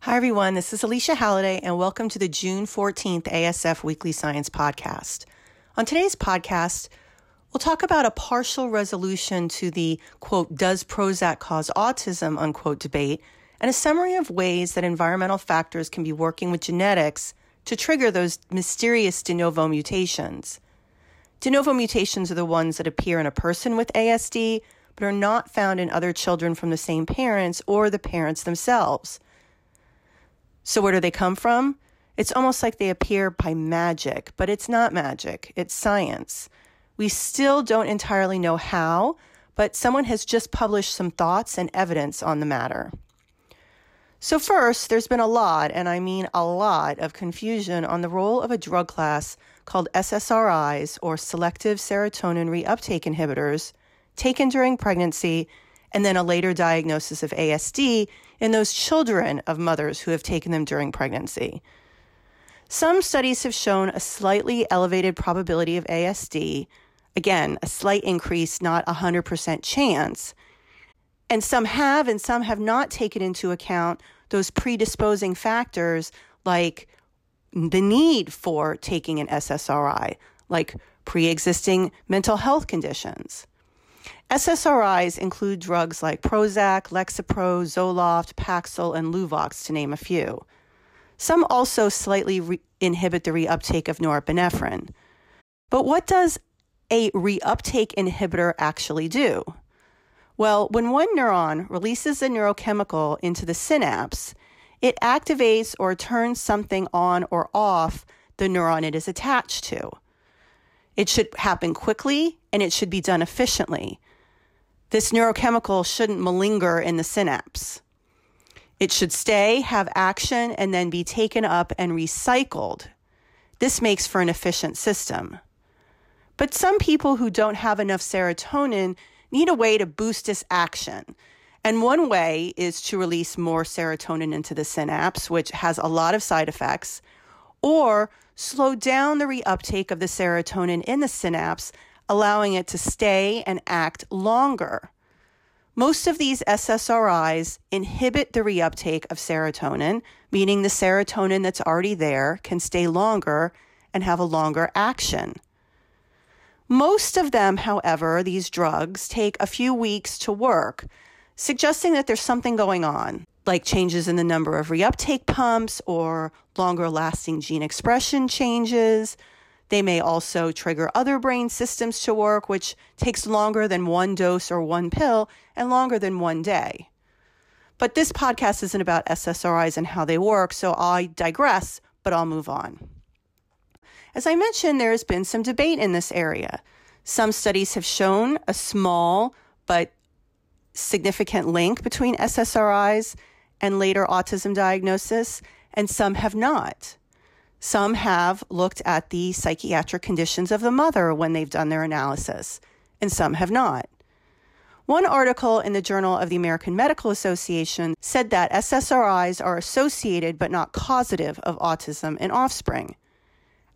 Hi, everyone. This is Alycia Halladay, and welcome to the June 14th ASF Weekly Science Podcast. On today's podcast, we'll talk about a partial resolution to the quote, does Prozac cause autism, unquote, debate, and a summary of ways that environmental factors can be working with genetics to trigger those mysterious de novo mutations. De novo mutations are the ones that appear in a person with ASD, but are not found in other children from the same parents or the parents themselves. So, where do they come from? It's almost like they appear by magic, but it's not magic, it's science. We still don't entirely know how, but someone has just published some thoughts and evidence on the matter. So, first, there's been a lot, and I mean a lot, of confusion on the role of a drug class called SSRIs, or selective serotonin reuptake inhibitors, taken during pregnancy and then a later diagnosis of ASD in those children of mothers who have taken them during pregnancy. Some studies have shown a slightly elevated probability of ASD, again, a slight increase, not a 100% chance. And some have and some have not taken into account those predisposing factors like the need for taking an SSRI, like pre existing mental health conditions. SSRIs include drugs like Prozac, Lexapro, Zoloft, Paxil, and Luvox, to name a few. Some also slightly re- inhibit the reuptake of norepinephrine. But what does a reuptake inhibitor actually do? Well, when one neuron releases a neurochemical into the synapse, it activates or turns something on or off the neuron it is attached to. It should happen quickly and it should be done efficiently. This neurochemical shouldn't malinger in the synapse. It should stay, have action, and then be taken up and recycled. This makes for an efficient system. But some people who don't have enough serotonin need a way to boost this action. And one way is to release more serotonin into the synapse, which has a lot of side effects, or slow down the reuptake of the serotonin in the synapse allowing it to stay and act longer. Most of these SSRIs inhibit the reuptake of serotonin, meaning the serotonin that's already there can stay longer and have a longer action. Most of them, however, these drugs take a few weeks to work, suggesting that there's something going on, like changes in the number of reuptake pumps or longer lasting gene expression changes, they may also trigger other brain systems to work, which takes longer than one dose or one pill and longer than one day. But this podcast isn't about SSRIs and how they work, so I digress, but I'll move on. As I mentioned, there has been some debate in this area. Some studies have shown a small but significant link between SSRIs and later autism diagnosis, and some have not. Some have looked at the psychiatric conditions of the mother when they've done their analysis, and some have not. One article in the Journal of the American Medical Association said that SSRIs are associated but not causative of autism in offspring.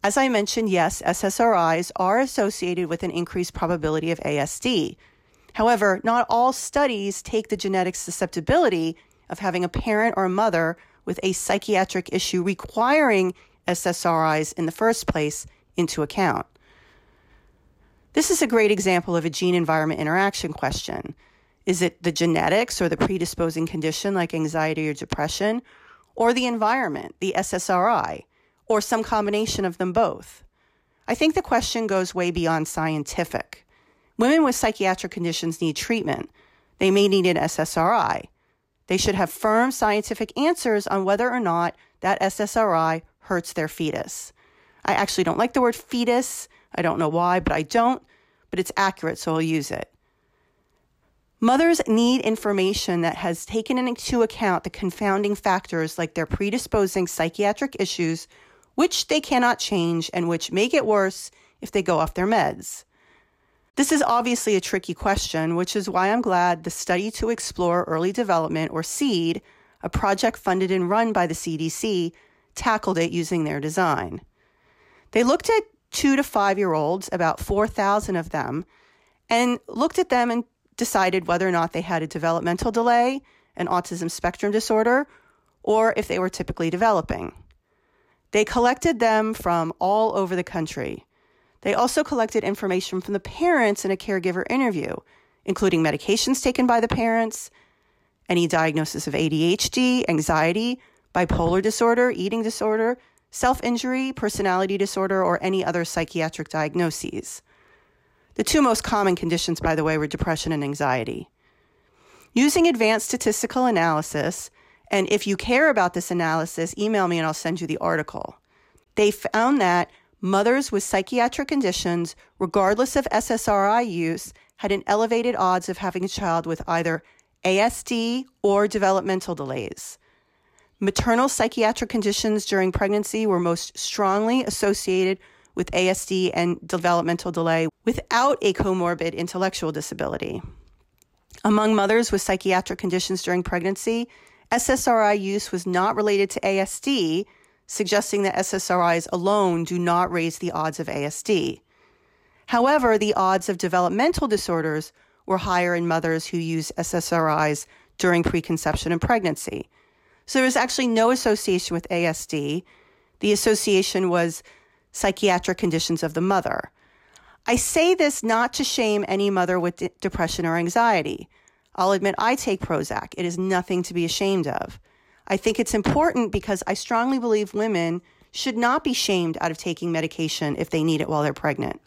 As I mentioned, yes, SSRIs are associated with an increased probability of ASD. However, not all studies take the genetic susceptibility of having a parent or a mother with a psychiatric issue requiring SSRIs in the first place into account. This is a great example of a gene environment interaction question. Is it the genetics or the predisposing condition like anxiety or depression, or the environment, the SSRI, or some combination of them both? I think the question goes way beyond scientific. Women with psychiatric conditions need treatment. They may need an SSRI. They should have firm scientific answers on whether or not that SSRI hurts their fetus. I actually don't like the word fetus. I don't know why, but I don't, but it's accurate, so I'll use it. Mothers need information that has taken into account the confounding factors like their predisposing psychiatric issues, which they cannot change and which make it worse if they go off their meds. This is obviously a tricky question, which is why I'm glad the Study to Explore Early Development, or SEED, a project funded and run by the CDC, tackled it using their design. They looked at two to five year olds, about 4,000 of them, and looked at them and decided whether or not they had a developmental delay, an autism spectrum disorder, or if they were typically developing. They collected them from all over the country. They also collected information from the parents in a caregiver interview, including medications taken by the parents, any diagnosis of ADHD, anxiety, bipolar disorder, eating disorder, self injury, personality disorder, or any other psychiatric diagnoses. The two most common conditions, by the way, were depression and anxiety. Using advanced statistical analysis, and if you care about this analysis, email me and I'll send you the article. They found that mothers with psychiatric conditions, regardless of SSRI use, had an elevated odds of having a child with either ASD or developmental delays. Maternal psychiatric conditions during pregnancy were most strongly associated with ASD and developmental delay without a comorbid intellectual disability. Among mothers with psychiatric conditions during pregnancy, SSRI use was not related to ASD, suggesting that SSRIs alone do not raise the odds of ASD. However, the odds of developmental disorders were higher in mothers who use SSRIs during preconception and pregnancy. So there was actually no association with ASD. The association was psychiatric conditions of the mother. I say this not to shame any mother with de- depression or anxiety. I'll admit I take Prozac. It is nothing to be ashamed of. I think it's important because I strongly believe women should not be shamed out of taking medication if they need it while they're pregnant.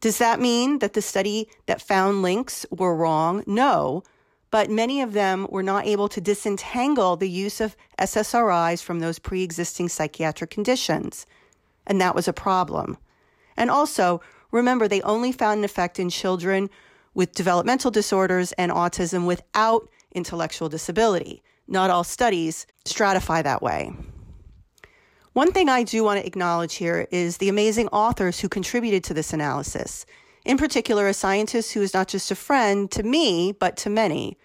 Does that mean that the study that found links were wrong? No, but many of them were not able to disentangle the use of SSRIs from those pre existing psychiatric conditions. And that was a problem. And also, remember, they only found an effect in children with developmental disorders and autism without intellectual disability. Not all studies stratify that way. One thing I do want to acknowledge here is the amazing authors who contributed to this analysis, in particular, a scientist who is not just a friend to me, but to many.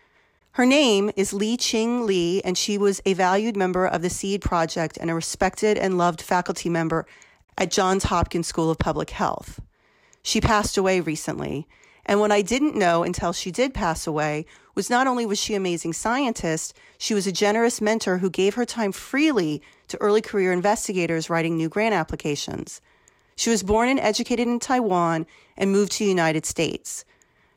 Her name is Li-Ching Lee, and she was a valued member of the SEED Project and a respected and loved faculty member at Johns Hopkins School of Public Health. She passed away recently, and what I didn't know until she did pass away was not only was she an amazing scientist, she was a generous mentor who gave her time freely to early career investigators writing new grant applications. She was born and educated in Taiwan and moved to the United States.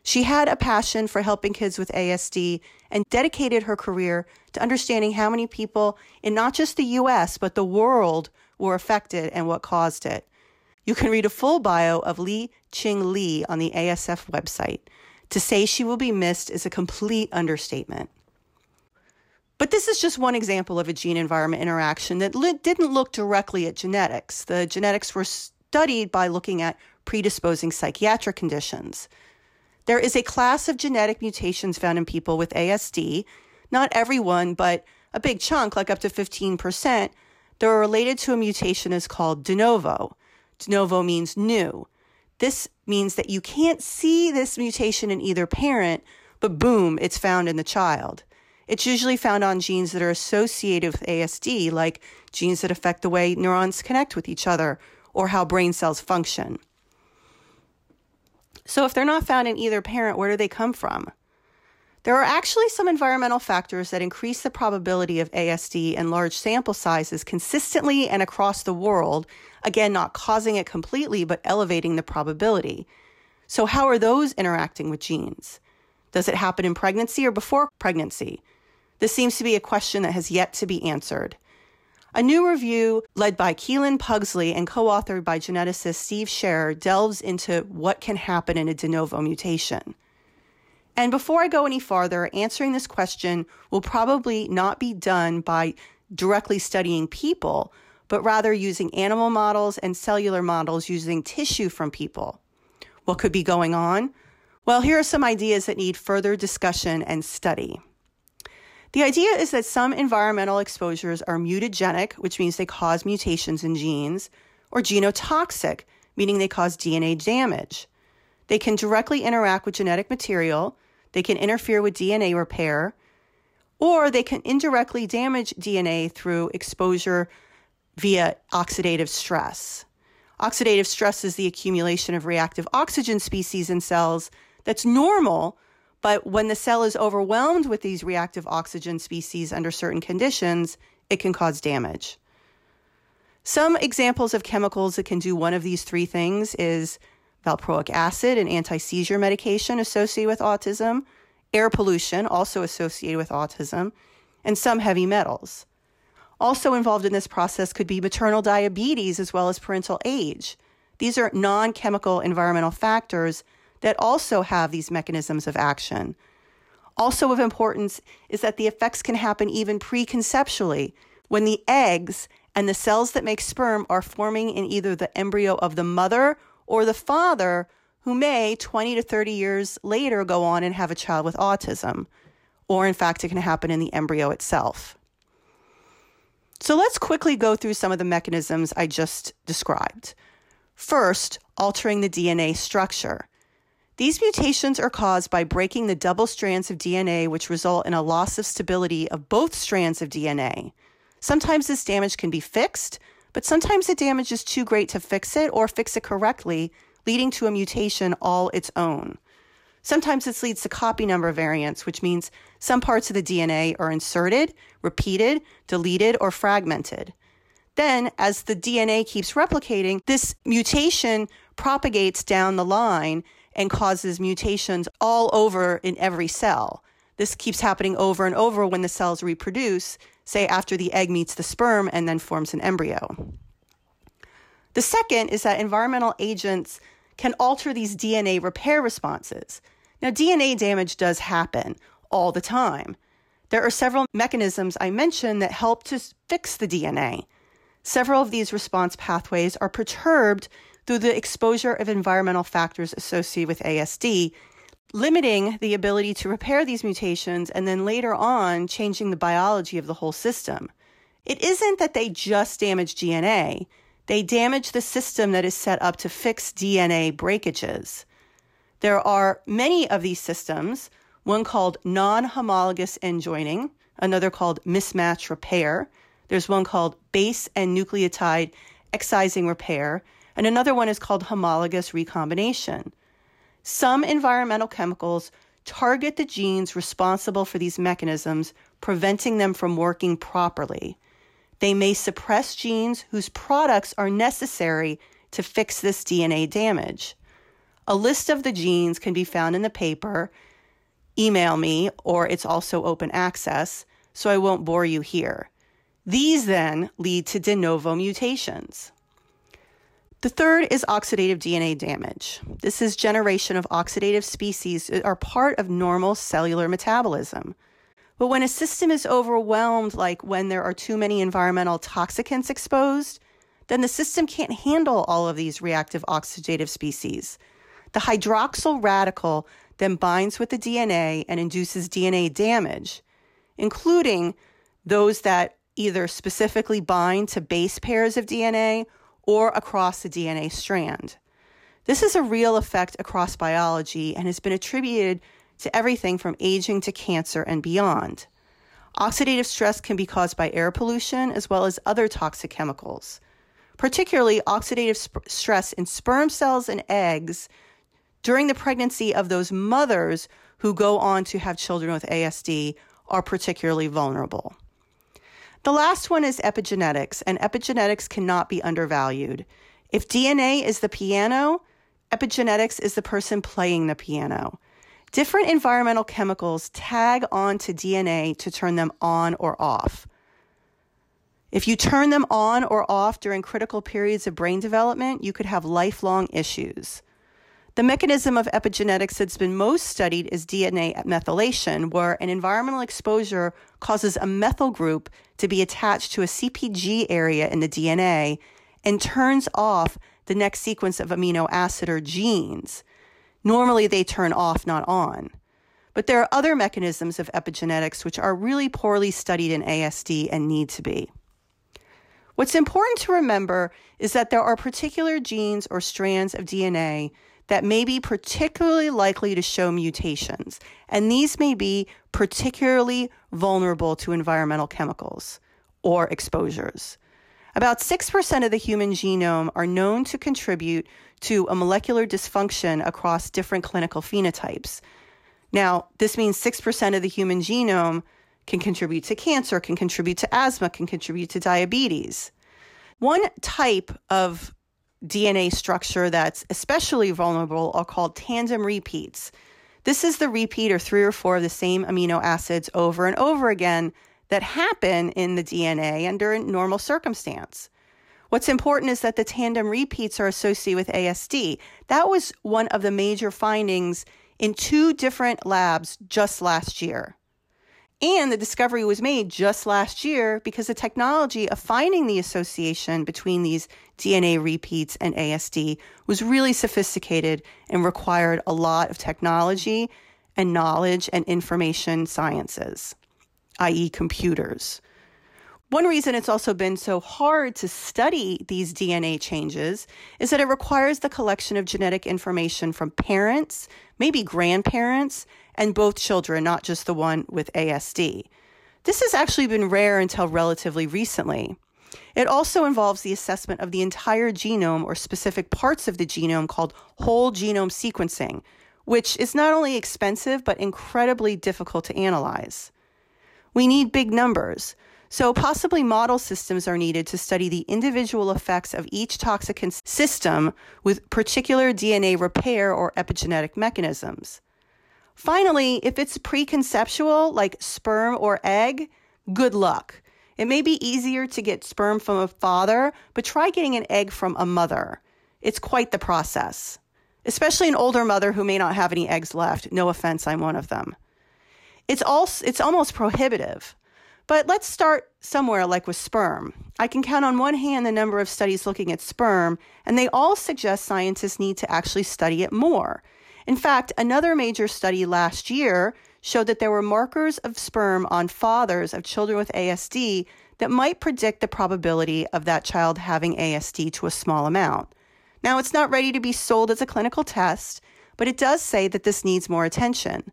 She had a passion for helping kids with ASD and dedicated her career to understanding how many people in not just the US, but the world were affected and what caused it. You can read a full bio of Li Ching Lee on the ASF website. To say she will be missed is a complete understatement. But this is just one example of a gene environment interaction that didn't look directly at genetics. The genetics were studied by looking at predisposing psychiatric conditions. There is a class of genetic mutations found in people with ASD, not everyone, but a big chunk, like up to 15%, that are related to a mutation is called de novo. De novo means new. This means that you can't see this mutation in either parent, but boom, it's found in the child. It's usually found on genes that are associated with ASD, like genes that affect the way neurons connect with each other or how brain cells function. So, if they're not found in either parent, where do they come from? There are actually some environmental factors that increase the probability of ASD in large sample sizes consistently and across the world, again, not causing it completely, but elevating the probability. So, how are those interacting with genes? Does it happen in pregnancy or before pregnancy? This seems to be a question that has yet to be answered. A new review led by Kealan Pugsley and co authored by geneticist Steve Scherer delves into what can happen in a de novo mutation. And before I go any farther, answering this question will probably not be done by directly studying people, but rather using animal models and cellular models using tissue from people. What could be going on? Well, here are some ideas that need further discussion and study. The idea is that some environmental exposures are mutagenic, which means they cause mutations in genes, or genotoxic, meaning they cause DNA damage. They can directly interact with genetic material, they can interfere with DNA repair, or they can indirectly damage DNA through exposure via oxidative stress. Oxidative stress is the accumulation of reactive oxygen species in cells that's normal, but when the cell is overwhelmed with these reactive oxygen species under certain conditions, it can cause damage. Some examples of chemicals that can do one of these three things is valproic acid, an anti seizure medication associated with autism, air pollution, also associated with autism, and some heavy metals. Also involved in this process could be maternal diabetes as well as parental age. These are non chemical environmental factors that also have these mechanisms of action. Also, of importance is that the effects can happen even preconceptually when the eggs and the cells that make sperm are forming in either the embryo of the mother or the father who may 20 to 30 years later go on and have a child with autism. Or, in fact, it can happen in the embryo itself. So, let's quickly go through some of the mechanisms I just described. First, altering the DNA structure. These mutations are caused by breaking the double strands of DNA, which result in a loss of stability of both strands of DNA. Sometimes this damage can be fixed, but sometimes the damage is too great to fix it or fix it correctly, leading to a mutation all its own. Sometimes this leads to copy number variants, which means some parts of the DNA are inserted, repeated, deleted, or fragmented. Then, as the DNA keeps replicating, this mutation propagates down the line and causes mutations all over in every cell. This keeps happening over and over when the cells reproduce, say after the egg meets the sperm and then forms an embryo. The second is that environmental agents can alter these DNA repair responses. Now, DNA damage does happen all the time. There are several mechanisms I mentioned that help to fix the DNA. Several of these response pathways are perturbed through the exposure of environmental factors associated with ASD, limiting the ability to repair these mutations and then later on changing the biology of the whole system. It isn't that they just damage DNA, they damage the system that is set up to fix DNA breakages. There are many of these systems, one called non homologous end joining, another called mismatch repair. There's one called base and nucleotide excising repair, and another one is called homologous recombination. Some environmental chemicals target the genes responsible for these mechanisms, preventing them from working properly. They may suppress genes whose products are necessary to fix this DNA damage. A list of the genes can be found in the paper. Email me, or it's also open access, so I won't bore you here. These then lead to de novo mutations. The third is oxidative DNA damage. This is generation of oxidative species that are part of normal cellular metabolism. But when a system is overwhelmed, like when there are too many environmental toxicants exposed, then the system can't handle all of these reactive oxidative species. The hydroxyl radical then binds with the DNA and induces DNA damage, including those that either specifically bind to base pairs of DNA or across the DNA strand. This is a real effect across biology and has been attributed to everything from aging to cancer and beyond. Oxidative stress can be caused by air pollution as well as other toxic chemicals. Particularly, oxidative sp- stress in sperm cells and eggs during the pregnancy of those mothers who go on to have children with ASD are particularly vulnerable. The last one is epigenetics, and epigenetics cannot be undervalued. If DNA is the piano, epigenetics is the person playing the piano. Different environmental chemicals tag onto DNA to turn them on or off. If you turn them on or off during critical periods of brain development, you could have lifelong issues. The mechanism of epigenetics that's been most studied is DNA methylation, where an environmental exposure causes a methyl group to be attached to a CPG area in the DNA and turns off the next sequence of amino acid or genes. Normally, they turn off, not on. But there are other mechanisms of epigenetics which are really poorly studied in ASD and need to be. What's important to remember is that there are particular genes or strands of DNA that may be particularly likely to show mutations, and these may be particularly vulnerable to environmental chemicals or exposures. About 6% of the human genome are known to contribute to a molecular dysfunction across different clinical phenotypes. Now, this means 6% of the human genome can contribute to cancer, can contribute to asthma, can contribute to diabetes. One type of DNA structure that's especially vulnerable are called tandem repeats. This is the repeat or three or four of the same amino acids over and over again that happen in the DNA under normal circumstance. What's important is that the tandem repeats are associated with ASD. That was one of the major findings in two different labs just last year. And the discovery was made just last year because the technology of finding the association between these DNA repeats and ASD was really sophisticated and required a lot of technology and knowledge and information sciences i.e., computers. One reason it's also been so hard to study these DNA changes is that it requires the collection of genetic information from parents, maybe grandparents, and both children, not just the one with ASD. This has actually been rare until relatively recently. It also involves the assessment of the entire genome or specific parts of the genome called whole genome sequencing, which is not only expensive but incredibly difficult to analyze. We need big numbers. So, possibly model systems are needed to study the individual effects of each toxicant system with particular DNA repair or epigenetic mechanisms. Finally, if it's preconceptual, like sperm or egg, good luck. It may be easier to get sperm from a father, but try getting an egg from a mother. It's quite the process, especially an older mother who may not have any eggs left. No offense, I'm one of them. It's also it's almost prohibitive. But let's start somewhere like with sperm. I can count on one hand the number of studies looking at sperm, and they all suggest scientists need to actually study it more. In fact, another major study last year showed that there were markers of sperm on fathers of children with ASD that might predict the probability of that child having ASD to a small amount. Now, it's not ready to be sold as a clinical test, but it does say that this needs more attention.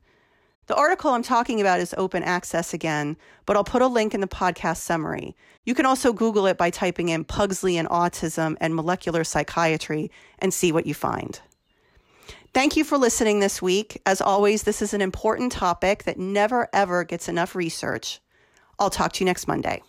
The article I'm talking about is open access again, but I'll put a link in the podcast summary. You can also Google it by typing in Pugsley and autism and molecular psychiatry and see what you find. Thank you for listening this week. As always, this is an important topic that never ever gets enough research. I'll talk to you next Monday.